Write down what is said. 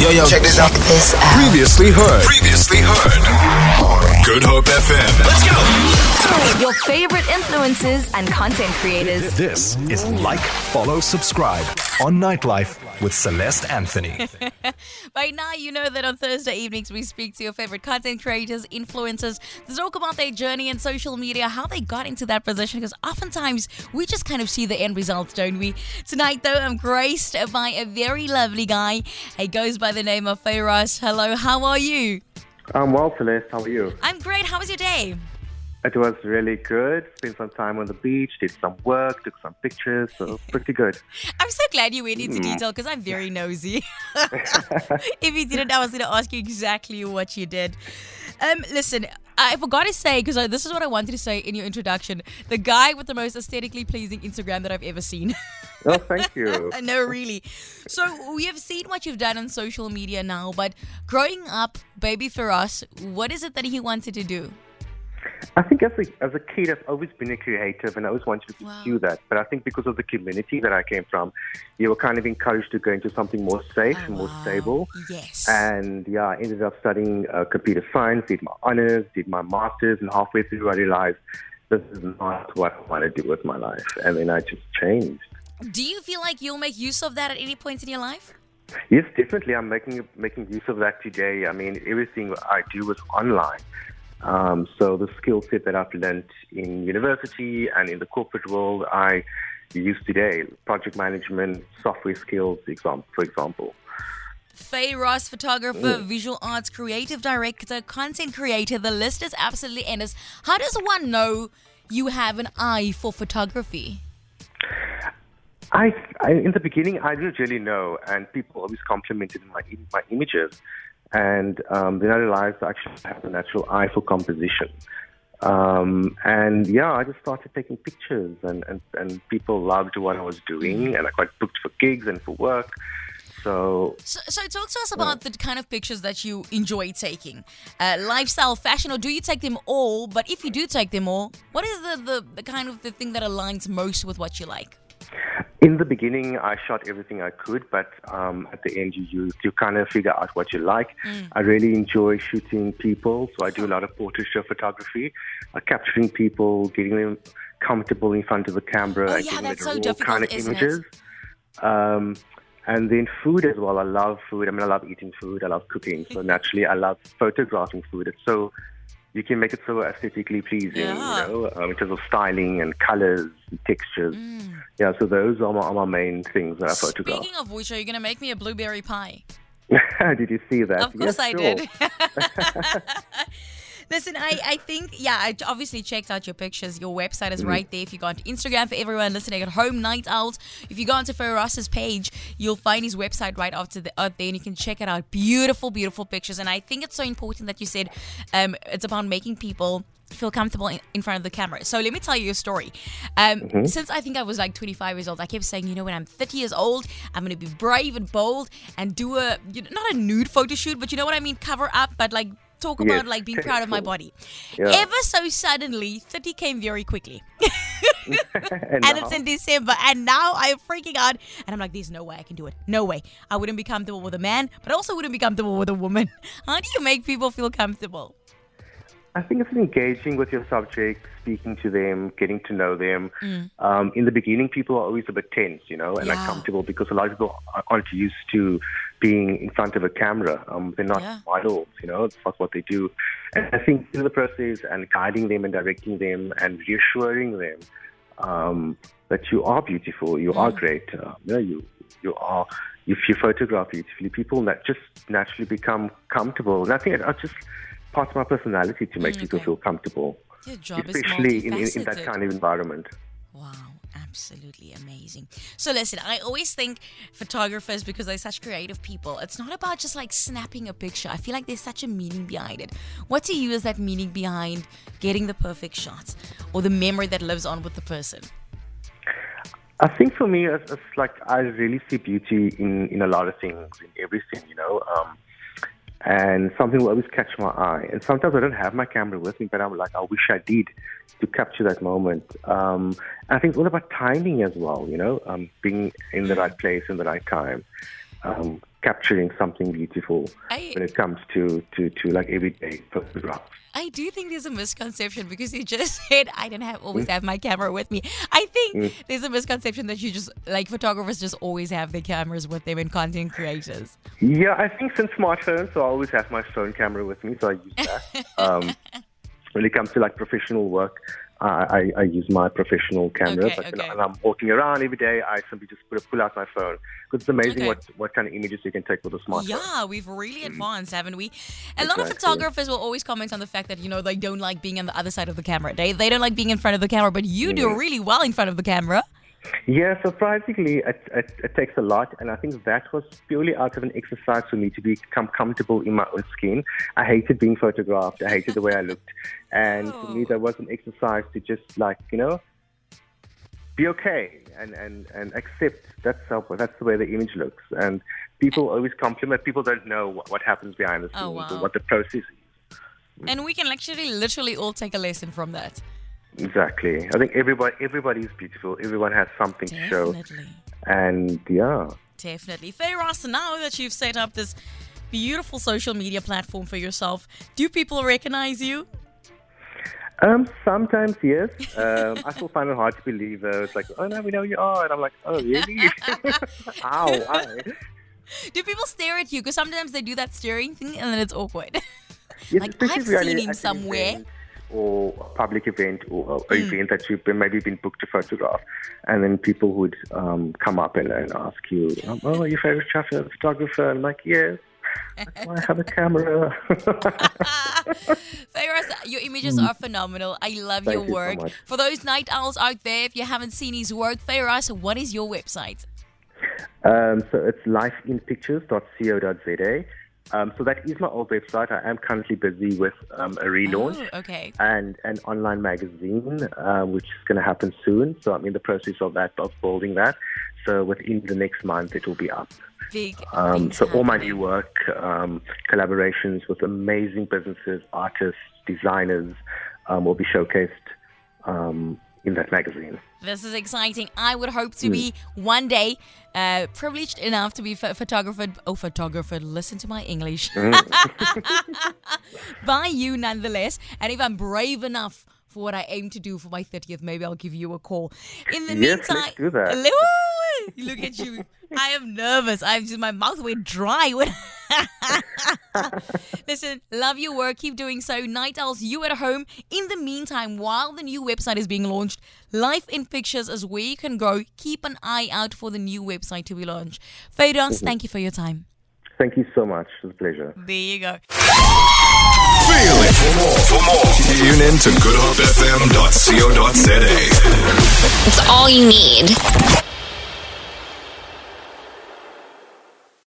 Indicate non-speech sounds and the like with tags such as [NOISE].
Yo, yo, check this out. This out. Previously heard. Previously heard. Good Hope FM. Let's go. Your favorite influencers and content creators. This is Like, Follow, Subscribe on Nightlife with Celeste Anthony. [LAUGHS] By now, you know that on Thursday evenings, we speak to your favorite content creators, influencers, to talk about their journey in social media, how they got into that position, because oftentimes we just kind of see the end results, don't we? Tonight, though, I'm graced by a very lovely guy. He goes by the name of Fayross. Hello, how are you? I'm well, Celeste. How are you? I'm great. How was your day? It was really good. Spent some time on the beach, did some work, took some pictures, so [LAUGHS] pretty good. I'm so glad you went into hmm. detail because I'm very [LAUGHS] nosy. [LAUGHS] if you didn't, I was going to ask you exactly what you did. Um, listen, I forgot to say because this is what I wanted to say in your introduction. The guy with the most aesthetically pleasing Instagram that I've ever seen. Oh, thank you. [LAUGHS] no, really. So we have seen what you've done on social media now, but growing up, baby Fayross, what is it that he wanted to do? I think as a, as a kid, I've always been a creative and I always wanted to Wow. pursue that. But I think because of the community that I came from, you were kind of encouraged to go into something more safe and more wow. stable. Yes. And yeah, I ended up studying uh, computer science, did my honors, did my master's, and halfway through I realized this is not what I want to do with my life. And then I just changed. Do you feel like you'll make use of that at any point in your life? Yes, definitely. I'm making making use of that today. I mean, everything I do is online. Um, so the skill set that I've learned in university and in the corporate world, I use today. Project management, software skills, for example. Fayross, photographer, visual arts creative director, content creator. The list is absolutely endless. How does one know you have an eye for photography? I, I in the beginning I didn't really know, and people always complimented my my images, and um, then I realized I actually have a natural eye for composition. Um, and yeah, I just started taking pictures, and, and, and people loved what I was doing, and I got booked for gigs and for work. So So, so talk to us about the kind of pictures that you enjoy taking. Uh, lifestyle, fashion, or do you take them all? But if you do take them all, what is the, the, the kind of the thing that aligns most with what you like? In the beginning, I shot everything I could, but um, at the end, you, you you kind of figure out what you like. I really enjoy shooting people, so I do a lot of portraiture photography, uh, capturing people, getting them comfortable in front of the camera, Oh, and yeah, getting that's the so raw kind of images. Um, and then food as well. I love food. I mean, I love eating food. I love cooking. So [LAUGHS] naturally, I love photographing food. It's so you can make it so aesthetically pleasing, Yeah. you know, um, in terms of styling and colors and textures. Mm. Yeah, so those are my, are my main things that I photograph. Speaking of which, are you going to make me a blueberry pie? [LAUGHS] did you see that? Of course Yes, I sure. did. [LAUGHS] [LAUGHS] Listen, I, I think, yeah, I obviously checked out your pictures. Your website is right there. If you go onto Instagram for everyone listening at home, Night Out. If you go onto Fayross's page, you'll find his website right after the out there and you can check it out. Beautiful, beautiful pictures. And I think it's so important that you said um, it's about making people feel comfortable in, in front of the camera. So let me tell you a story. Um, Mm-hmm. Since I think I was like 25 years old, I kept saying, you know, when I'm 30 years old, I'm going to be brave and bold and do a, you know, not a nude photo shoot, but you know what I mean? Cover up, but like talk Yes, about like being proud of my body. Yeah. Ever so suddenly, 30 came very quickly. and [LAUGHS] [LAUGHS] and it's in December. And now I'm freaking out. And I'm like, there's no way I can do it. No way. I wouldn't be comfortable with a man, but I also wouldn't be comfortable with a woman. [LAUGHS] How do you make people feel comfortable? I think it's engaging with your subject, speaking to them, getting to know them. Mm. Um, in the beginning, people are always a bit tense, you know, and Yeah. uncomfortable because a lot of people aren't used to being in front of a camera. Um, they're not Yeah. models, you know, it's not what they do. And I think in the process and guiding them and directing them and reassuring them um, that you are beautiful, you Mm. are great, uh, you know, you you are. If you photograph beautifully, people that just naturally become comfortable. And I think it's just part of my personality to make Mm, people feel comfortable, Your job is especially in, in, in that kind of environment. Wow, absolutely amazing. So listen, I always think photographers because they're such creative people, it's not about just like snapping a picture. I feel like there's such a meaning behind it. What to you is that meaning behind getting the perfect shot or the memory that lives on with the person? I think for me, it's, it's like I really see beauty in, in a lot of things, in everything, you know. Um, and something will always catch my eye. And sometimes I don't have my camera with me, but I'm like, I wish I did to capture that moment. Um, I think it's all about timing as well, you know, um, being in the right place in the right time, um, capturing something beautiful I- when it comes to, to, to like everyday photographs. I do think there's a misconception because you just [LAUGHS] said I didn't have always have my camera with me. I think there's a misconception that you just like photographers just always have their cameras with them and content creators. Yeah, I think since smartphones, so I always have my phone camera with me, so I use that. [LAUGHS] um, when it comes to like professional work, I, I use my professional camera. Okay, but okay. and I'm walking around every day, I simply just put, pull out my phone. Because it's amazing Okay. what, what kind of images you can take with a smartphone. Yeah, we've really mm. advanced, haven't we? A lot of photographers will always comment on the fact that you know they don't like being on the other side of the camera. They they don't like being in front of the camera, but you mm-hmm. do really well in front of the camera. Yeah, surprisingly, it, it, it takes a lot, and I think that was purely out of an exercise for me to become comfortable in my own skin. I hated being photographed. I hated the way I looked, and for me, [LAUGHS] oh. that was an exercise to just like you know be okay and and and accept that's how that's the way the image looks. And people always compliment. People don't know what, what happens behind the oh, scenes Oh, wow. or what the process is. And we can actually literally all take a lesson from that. Exactly. I think everybody everybody is beautiful. Everyone has something to show, Definitely. and yeah. Definitely. Fayross, now that you've set up this beautiful social media platform for yourself, do people recognize you? Um, sometimes yes. Um, I still find it hard to believe though. It's like, oh no, we know you are, and I'm like, oh really? [LAUGHS] Ow! Why? Do people stare at you? Because sometimes they do that staring thing and then it's awkward. Yes, [LAUGHS] Like, I've seen him somewhere. Or a public event or, or Hmm. event that you've been, maybe been booked to photograph, and then people would um, come up and, and ask you, "Oh, are you favorite photographer?" And I'm like, "Yes, that's why I have a camera." [LAUGHS] Fayross, your images are phenomenal. I love Thank your you so work. For those night owls out there, if you haven't seen his work, Fayross, what is your website? Um, so it's lifeinpictures.co.za. Um, so that is my old website. I am currently busy with um, a relaunch. Oh, okay. and an online magazine, uh, which is going to happen soon. So I'm in the process of that, of building that. So within the next month, it will be up. Big. Um, so all my new work, um, collaborations with amazing businesses, artists, designers, um, will be showcased um, in that magazine. This is exciting. I would hope Hmm. to be one day uh, privileged enough to be ph- photographed. Oh, photographed. Listen to my English. Hmm. [LAUGHS] By you, nonetheless. And if I'm brave enough for what I aim to do for my 30th, maybe I'll give you a call. In the Yes, meantime, let's do that. Look at you. I am nervous. I'm just my mouth went dry. When- [LAUGHS] Listen, love your work. Keep doing so. Night Owls, you at home. In the meantime, while the new website is being launched, Life in Pictures is where you can go. Keep an eye out for the new website to be launched. Fayross, mm-hmm. thank you for your time. Thank you so much. It was a pleasure. There you go. Feel it. For more, for more, tune in to goodhopefm.co.za. It's all you need.